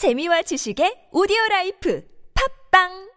재미와 지식의 오디오 라이프. 팝빵